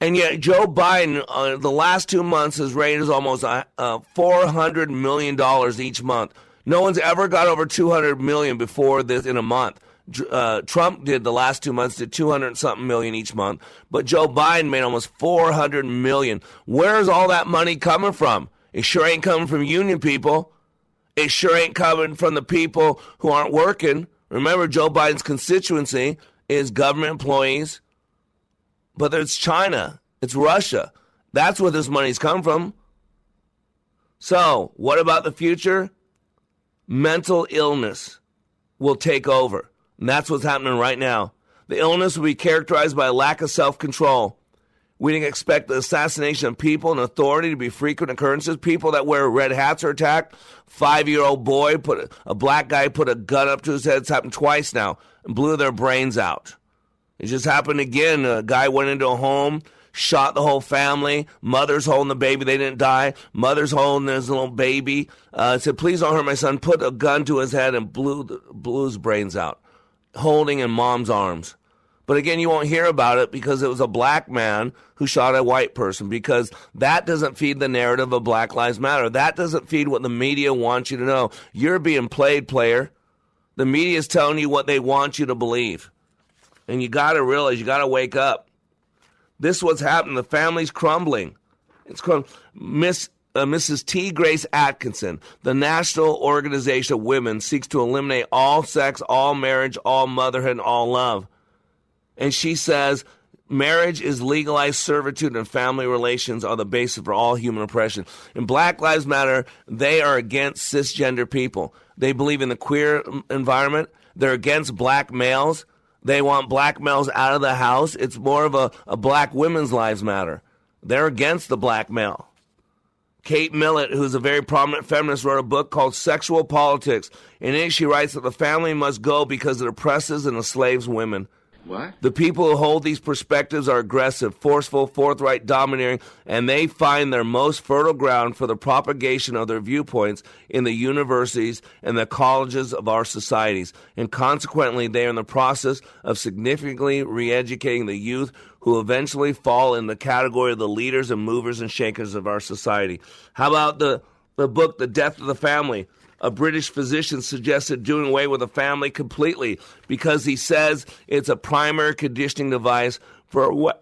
And yet, Joe Biden, uh, the last two months, rate is almost uh, uh, four hundred million dollars each month. No one's ever got over two hundred million before this in a month. Uh, Trump did the last two months did 200 something million each month, but Joe Biden made almost 400 million. Where's all that money coming from? It sure ain't coming from union people. It sure ain't coming from the people who aren't working. Remember, Joe Biden's constituency is government employees, but it's China, it's Russia. That's where this money's come from. So, what about the future? Mental illness will take over. And that's what's happening right now. The illness will be characterized by a lack of self control, we didn't expect the assassination of people and authority to be frequent occurrences. People that wear red hats are attacked. Five year old boy put a, black guy put a gun up to his head. It's happened twice now and blew their brains out. It just happened again. A guy went into a home, shot the whole family. Mother's holding the baby. They didn't die. Mother's holding his little baby. Uh, said, please don't hurt my son. Put a gun to his head and blew, the, blew his brains out, holding in mom's arms. But again, you won't hear about it because it was a black man who shot a white person because that doesn't feed the narrative of Black Lives Matter. That doesn't feed what the media wants you to know. You're being played, player. The media is telling you what they want you to believe. And you got to realize, you got to wake up. This is what's happening. The family's crumbling. It's called Miss uh, Mrs. Ti-Grace Atkinson, the National Organization of Women, seeks to eliminate all sex, all marriage, all motherhood, and all love and she says marriage is legalized servitude and family relations are the basis for all human oppression. In Black Lives Matter, they are against cisgender people. They believe in the queer environment. They're against black males. They want black males out of the house. It's more of a, a black women's lives matter. They're against the black male. Kate Millett, who's a very prominent feminist, wrote a book called Sexual Politics. In it, she writes that the family must go because it oppresses and enslaves women. What? The people who hold these perspectives are aggressive, forceful, forthright, domineering, and they find their most fertile ground for the propagation of their viewpoints in the universities and the colleges of our societies. And consequently, they are in the process of significantly re educating the youth who eventually fall in the category of the leaders and movers and shakers of our society. How about the, the book, The Death of the Family? A British physician suggested doing away with the family completely because he says it's a primary conditioning device for a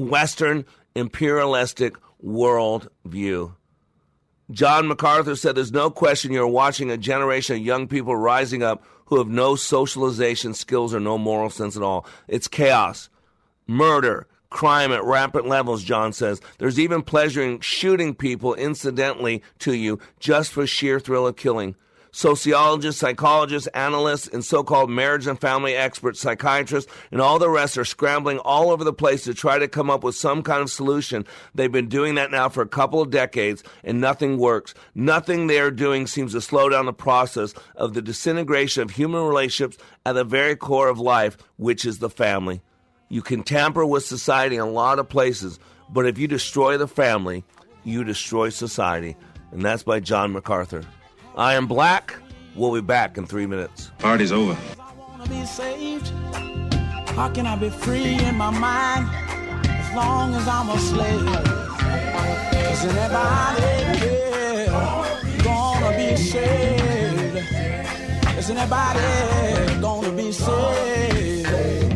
Western imperialistic world view. John MacArthur said there's no question you're watching a generation of young people rising up who have no socialization skills or no moral sense at all. It's chaos, murder, crime at rampant levels, John says. There's even pleasure in shooting people incidentally to you just for sheer thrill of killing. Sociologists, psychologists, analysts, and so called marriage and family experts, psychiatrists, and all the rest are scrambling all over the place to try to come up with some kind of solution. They've been doing that now for a couple of decades, and nothing works. Nothing they're doing seems to slow down the process of the disintegration of human relationships at the very core of life, which is the family. You can tamper with society in a lot of places, but if you destroy the family, you destroy society. And that's by John MacArthur. I am black. We'll be back in three minutes. Party's over. be saved? How can I be free in my mind as long as I'm a slave? Is anybody here gonna be saved? Is anybody gonna be saved?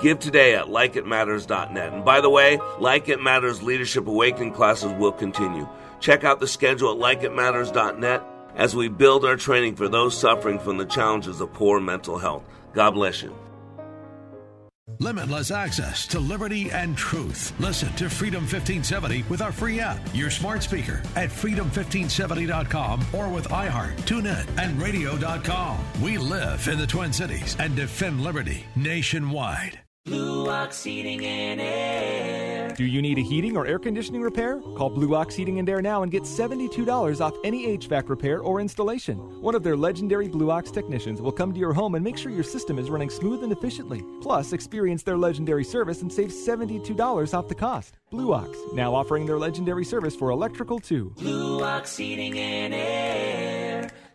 Give today at likeitmatters.net. And by the way, Like It Matters Leadership Awakening classes will continue. Check out the schedule at likeitmatters.net as we build our training for those suffering from the challenges of poor mental health. God bless you. Limitless access to liberty and truth. Listen to Freedom 1570 with our free app, your smart speaker at freedom1570.com or with iHeart, TuneIn, and radio.com. We live in the Twin Cities and defend liberty nationwide. Blue Ox Heating and Air. Do you need a heating or air conditioning repair? Call Blue Ox Heating and Air now and get $72 off any HVAC repair or installation. One of their legendary Blue Ox technicians will come to your home and make sure your system is running smooth and efficiently. Plus, experience their legendary service and save $72 off the cost. Blue Ox, now offering their legendary service for electrical too. Blue Ox Heating and Air.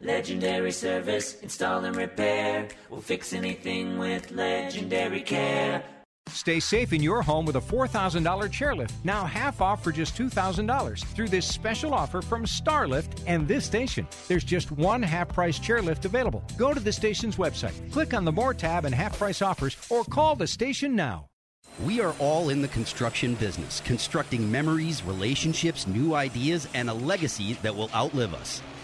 Legendary service, install and repair. We'll fix anything with legendary care. Stay safe in your home with a $4,000 chairlift, now half off for just $2,000 through this special offer from Starlift and this station. There's just one half price chairlift available. Go to the station's website, click on the More tab and half price offers, or call the station now. We are all in the construction business, constructing memories, relationships, new ideas, and a legacy that will outlive us.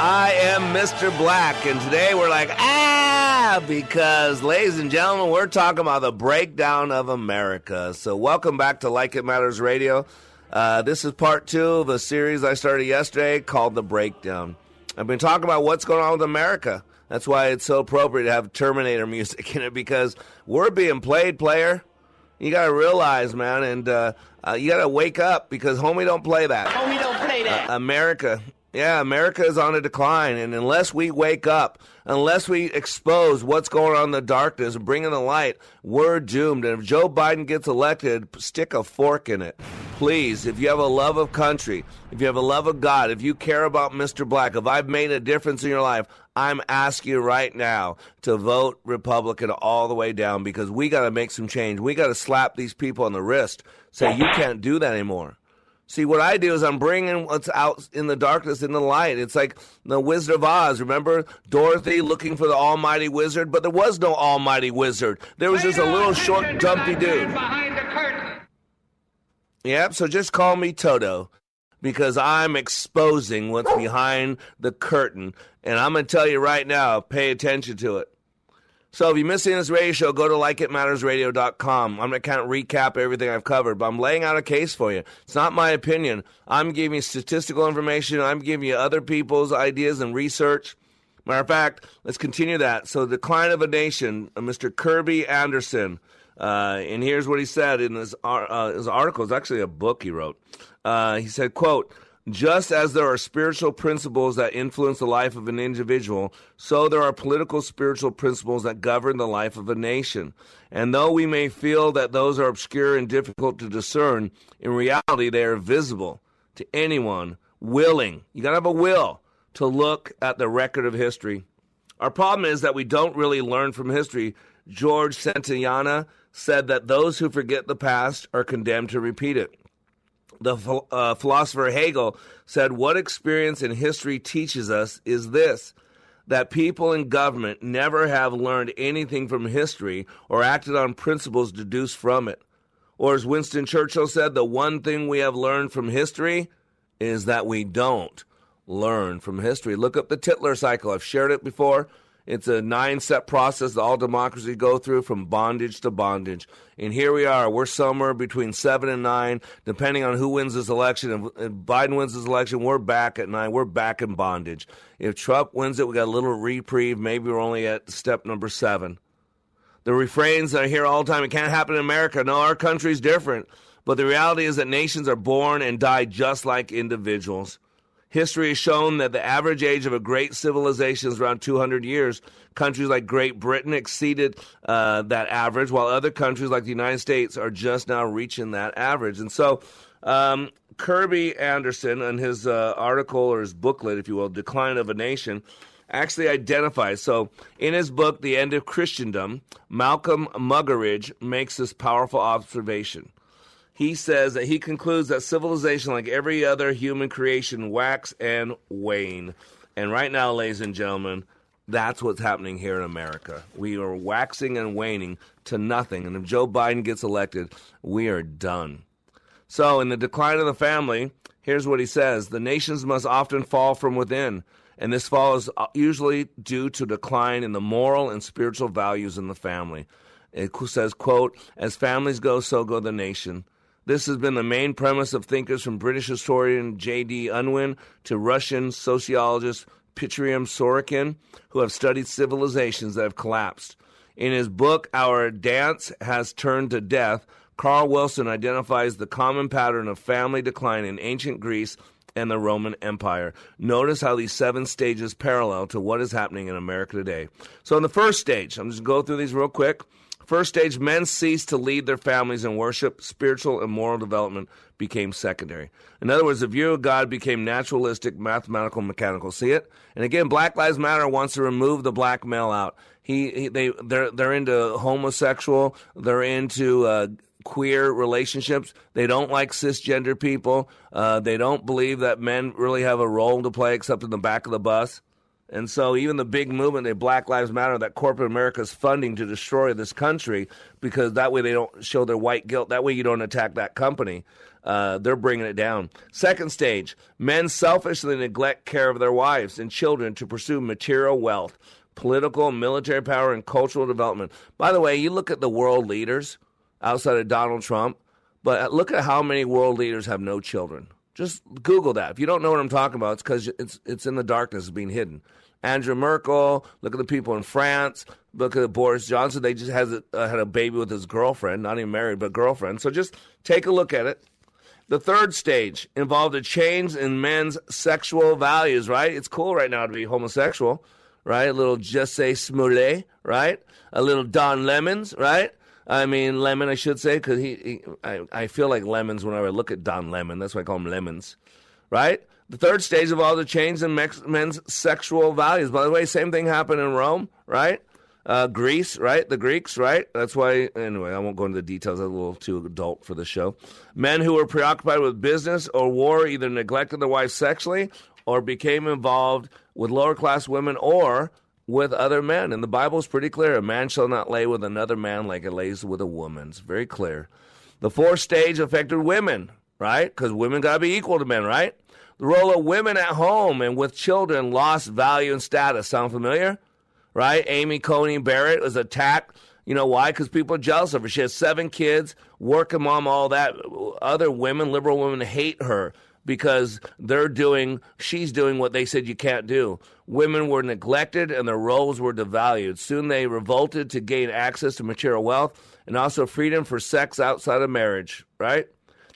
I am Mr. Black, and today we're like, ah, because, ladies and gentlemen, we're talking about the breakdown of America. So, welcome back to Like It Matters Radio. Uh, this is part two of a series I started yesterday called The Breakdown. I've been talking about what's going on with America. That's why it's so appropriate to have Terminator *laughs* music in it because we're being played, player. You got to realize, man, and uh, uh, you got to wake up because homie don't play that. Homie, don't play that. Uh, America Yeah, America is on a decline, and unless we wake up, unless we expose what's going on in the darkness and bring in the light, we're doomed. And if Joe Biden gets elected, stick a fork in it. Please, if you have a love of country, if you have a love of God, if you care about Mr. Black, if I've made a difference in your life, I'm asking you right now to vote Republican all the way down because we got to make some change. We got to slap these people on the wrist, say, you can't do that anymore. See, what I do is I'm bringing what's out in the darkness in the light. It's like the Wizard of Oz. Remember Dorothy looking for the Almighty Wizard? But there was no Almighty Wizard. There was just a little short, dumpy dude. Yep, so just call me Toto because I'm exposing what's behind the curtain. And I'm going to tell you right now pay attention to it. So if you're missing this radio show, go to likeitmattersradio.com. I'm going to kind of recap everything I've covered, but I'm laying out a case for you. It's not my opinion. I'm giving you statistical information. I'm giving you other people's ideas and research. Matter of fact, let's continue that. So, the Decline of a Nation, uh, Mr. Kirby Anderson. Uh, and here's what he said in his, uh, his article. It's actually a book he wrote. Uh, he said, quote, just as there are spiritual principles that influence the life of an individual, so there are political spiritual principles that govern the life of a nation. And though we may feel that those are obscure and difficult to discern, in reality they are visible to anyone willing. You got to have a will to look at the record of history. Our problem is that we don't really learn from history. George Santayana said that those who forget the past are condemned to repeat it the uh, philosopher Hegel said, What experience in history teaches us is this that people in government never have learned anything from history or acted on principles deduced from it. Or, as Winston Churchill said, the one thing we have learned from history is that we don't learn from history. Look up the Tytler cycle. I've shared it before. It's a nine step process that all democracies go through from bondage to bondage. And here we are. We're somewhere between seven and nine, depending on who wins this election. If, Biden wins this election, we're back at nine. We're back in bondage. If Trump wins it, we got a little reprieve. Maybe we're only at step number seven. The refrains I hear all the time, it can't happen in America. No, our country's different. But the reality is that nations are born and die just like individuals. History has shown that the average age of a great civilization is around 200 years. Countries like Great Britain exceeded uh, that average, while other countries like the United States are just now reaching that average. And so, um, Kirby Anderson, in his uh, article or his booklet, if you will, Decline of a Nation, actually identifies. So, in his book, The End of Christendom, Malcolm Muggeridge makes this powerful observation he says that he concludes that civilization, like every other human creation, wax and wane. And right now, ladies and gentlemen, that's what's happening here in America. We are waxing and waning to nothing. And if Joe Biden gets elected, we are done. So, in the decline of the family, here's what he says The nations must often fall from within. And this fall is usually due to decline in the moral and spiritual values in the family. It says, quote, as families go, so go the nation. This has been the main premise of thinkers from British historian J.D. Unwin to Russian sociologist Pitirim Sorokin, who have studied civilizations that have collapsed. In his book, Our Dance Has Turned to Death, Carl Wilson identifies the common pattern of family decline in ancient Greece and the Roman Empire. Notice how these seven stages parallel to what is happening in America today. So, in the first stage, I'm just going to go through these real quick. First stage, men ceased to lead their families in worship. Spiritual and moral development became secondary. In other words, the view of God became naturalistic, mathematical, mechanical. See it? And again, Black Lives Matter wants to remove the black male out. He, he they, they're, they're into homosexual. They're into uh, queer relationships. They don't like cisgender people. Uh, they don't believe that men really have a role to play except in the back of the bus. And so, even the big movement, the Black Lives Matter, that corporate America is funding to destroy this country because that way they don't show their white guilt. That way you don't attack that company. Uh, they're bringing it down. Second stage men selfishly neglect care of their wives and children to pursue material wealth, political military power, and cultural development. By the way, you look at the world leaders outside of Donald Trump, but look at how many world leaders have no children. Just Google that. If you don't know what I'm talking about, it's because it's it's in the darkness, it's being hidden. Angela Merkel. Look at the people in France. Look at Boris Johnson. They just has a, uh, had a baby with his girlfriend, not even married, but girlfriend. So just take a look at it. The third stage involved a change in men's sexual values, right? It's cool right now to be homosexual, right? A little Jussie Smollett, right? A little Don Lemons, right? I mean, Lemon, I should say, because he, he I, I feel like lemons whenever I look at Don Lemon. That's why I call him Lemons, right? The third stage of all the change in men's sexual values. By the way, same thing happened in Rome, right? Uh, Greece, right? The Greeks, right? That's why, anyway, I won't go into the details. I'm a little too adult for the show. Men who were preoccupied with business or war either neglected their wives sexually or became involved with lower class women or with other men. And the Bible is pretty clear a man shall not lay with another man like it lays with a woman. It's very clear. The fourth stage affected women, right? Because women got to be equal to men, right? The role of women at home and with children lost value and status. Sound familiar? right? Amy Coney Barrett was attacked. You know why? Because people are jealous of her. She has seven kids, working mom, all that. Other women, liberal women, hate her because they're doing, she's doing what they said you can't do. Women were neglected and their roles were devalued. Soon they revolted to gain access to material wealth and also freedom for sex outside of marriage, right?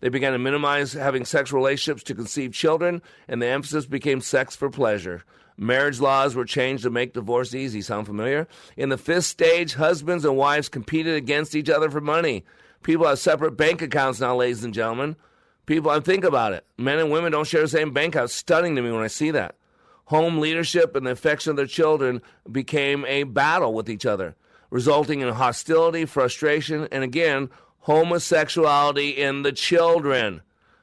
They began to minimize having sexual relationships to conceive children, and the emphasis became sex for pleasure. Marriage laws were changed to make divorce easy. Sound familiar? In the fifth stage, husbands and wives competed against each other for money. People have separate bank accounts now, ladies and gentlemen. People, I think about it. Men and women don't share the same bank account. Stunning to me when I see that. Home leadership and the affection of their children became a battle with each other, resulting in hostility, frustration, and again, homosexuality in the children.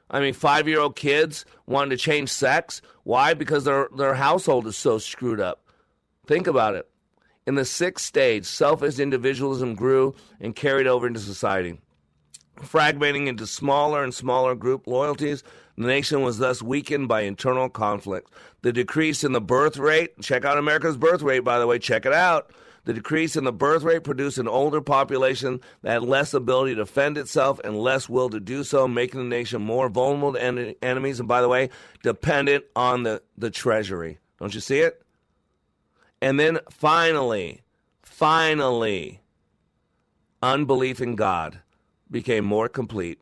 I mean, five year old kids wanting to change sex. Why? Because their, their household is so screwed up. Think about it. In the sixth stage, selfish individualism grew and carried over into society. Fragmenting into smaller and smaller group loyalties, the nation was thus weakened by internal conflict. The decrease in the birth rate, check out America's birth rate, by the way, check it out the decrease in the birth rate produced an older population that had less ability to defend itself and less will to do so, making the nation more vulnerable to en- enemies. And by the way, dependent on the, the treasury. Don't you see it? And then finally, finally, unbelief in God became more complete.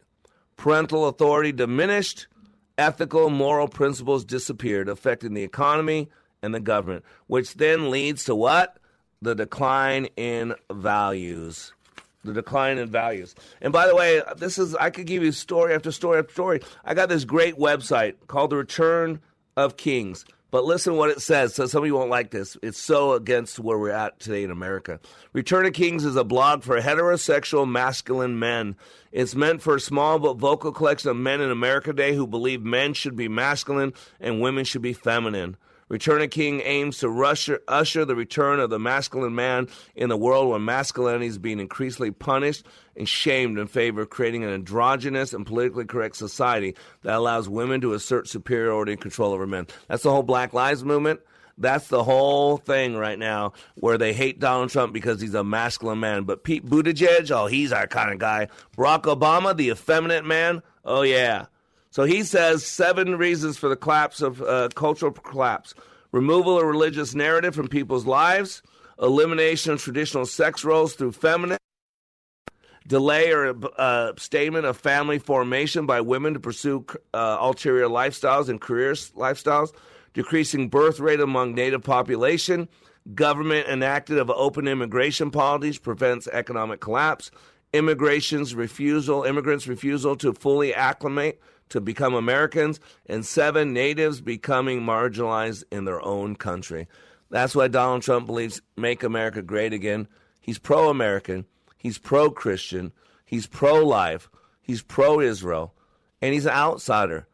Parental authority diminished. Ethical, moral principles disappeared, affecting the economy and the government, which then leads to what? the decline in values. The decline in values. And by the way, this is I could give you story after story after story. I got this great website called The Return of Kings. But listen what it says. So some of you won't like this. It's so against where we're at today in America. Return of Kings is a blog for heterosexual masculine men. It's meant for a small but vocal collection of men in America today who believe men should be masculine and women should be feminine. Return of King aims to usher, usher the return of the masculine man in the world where masculinity is being increasingly punished and shamed in favor of creating an androgynous and politically correct society that allows women to assert superiority and control over men. That's the whole Black Lives Movement. That's the whole thing right now where they hate Donald Trump because he's a masculine man. But Pete Buttigieg, oh, he's our kind of guy. Barack Obama, the effeminate man, oh, yeah. So he says seven reasons for the collapse of uh, cultural collapse. Removal of religious narrative from people's lives, elimination of traditional sex roles through feminism, delay or uh, statement of family formation by women to pursue uh, ulterior lifestyles and career lifestyles, decreasing birth rate among native population, government enacted of open immigration policies prevents economic collapse, immigration's refusal, immigrants' refusal to fully acclimate to become Americans, and seven natives becoming marginalized in their own country. That's why Donald Trump believes make America great again. He's pro American, he's pro Christian, he's pro life, he's pro Israel, and he's an outsider.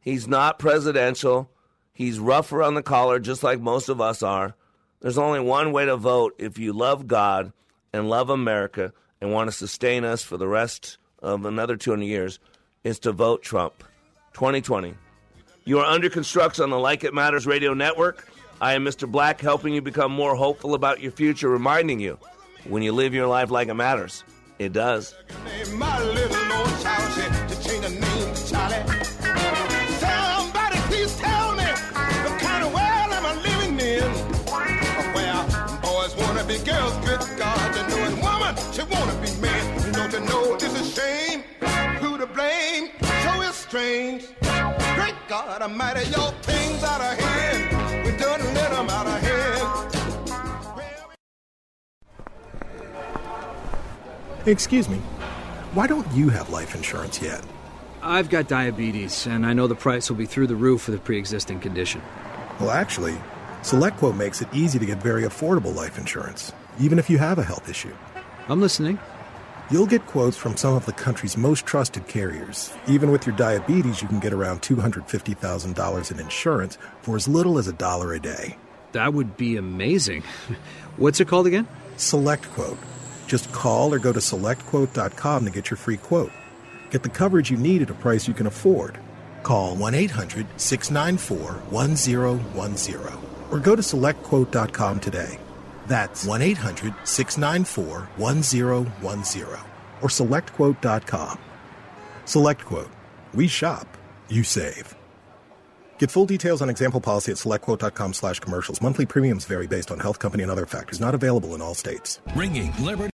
He's not presidential. He's rougher on the collar, just like most of us are. There's only one way to vote if you love God and love America and want to sustain us for the rest of another 200 years is to vote Trump. 2020. You are under construction on the Like It Matters radio network. I am Mr. Black, helping you become more hopeful about your future, reminding you when you live your life like it matters, it does. Strength. Got a mighty your things out of hand. We done let them out of hand. Excuse me. Why don't you have life insurance yet? I've got diabetes, and I know the price will be through the roof for the pre existing condition. Well, actually, SelectQuote makes it easy to get very affordable life insurance, even if you have a health issue. I'm listening. You'll get quotes from some of the country's most trusted carriers. Even with your diabetes, you can get around $250,000 in insurance for as little as a dollar a day. That would be amazing. *laughs* What's it called again? SelectQuote. Just call or go to selectquote.com to get your free quote. Get the coverage you need at a price you can afford. Call 1 800 694 1010 or go to selectquote.com today. That's 1 800 694 1010 or selectquote.com. SelectQuote. We shop, you save. Get full details on example policy at selectquote.com slash commercials. Monthly premiums vary based on health company and other factors. Not available in all states. Ringing Liberty.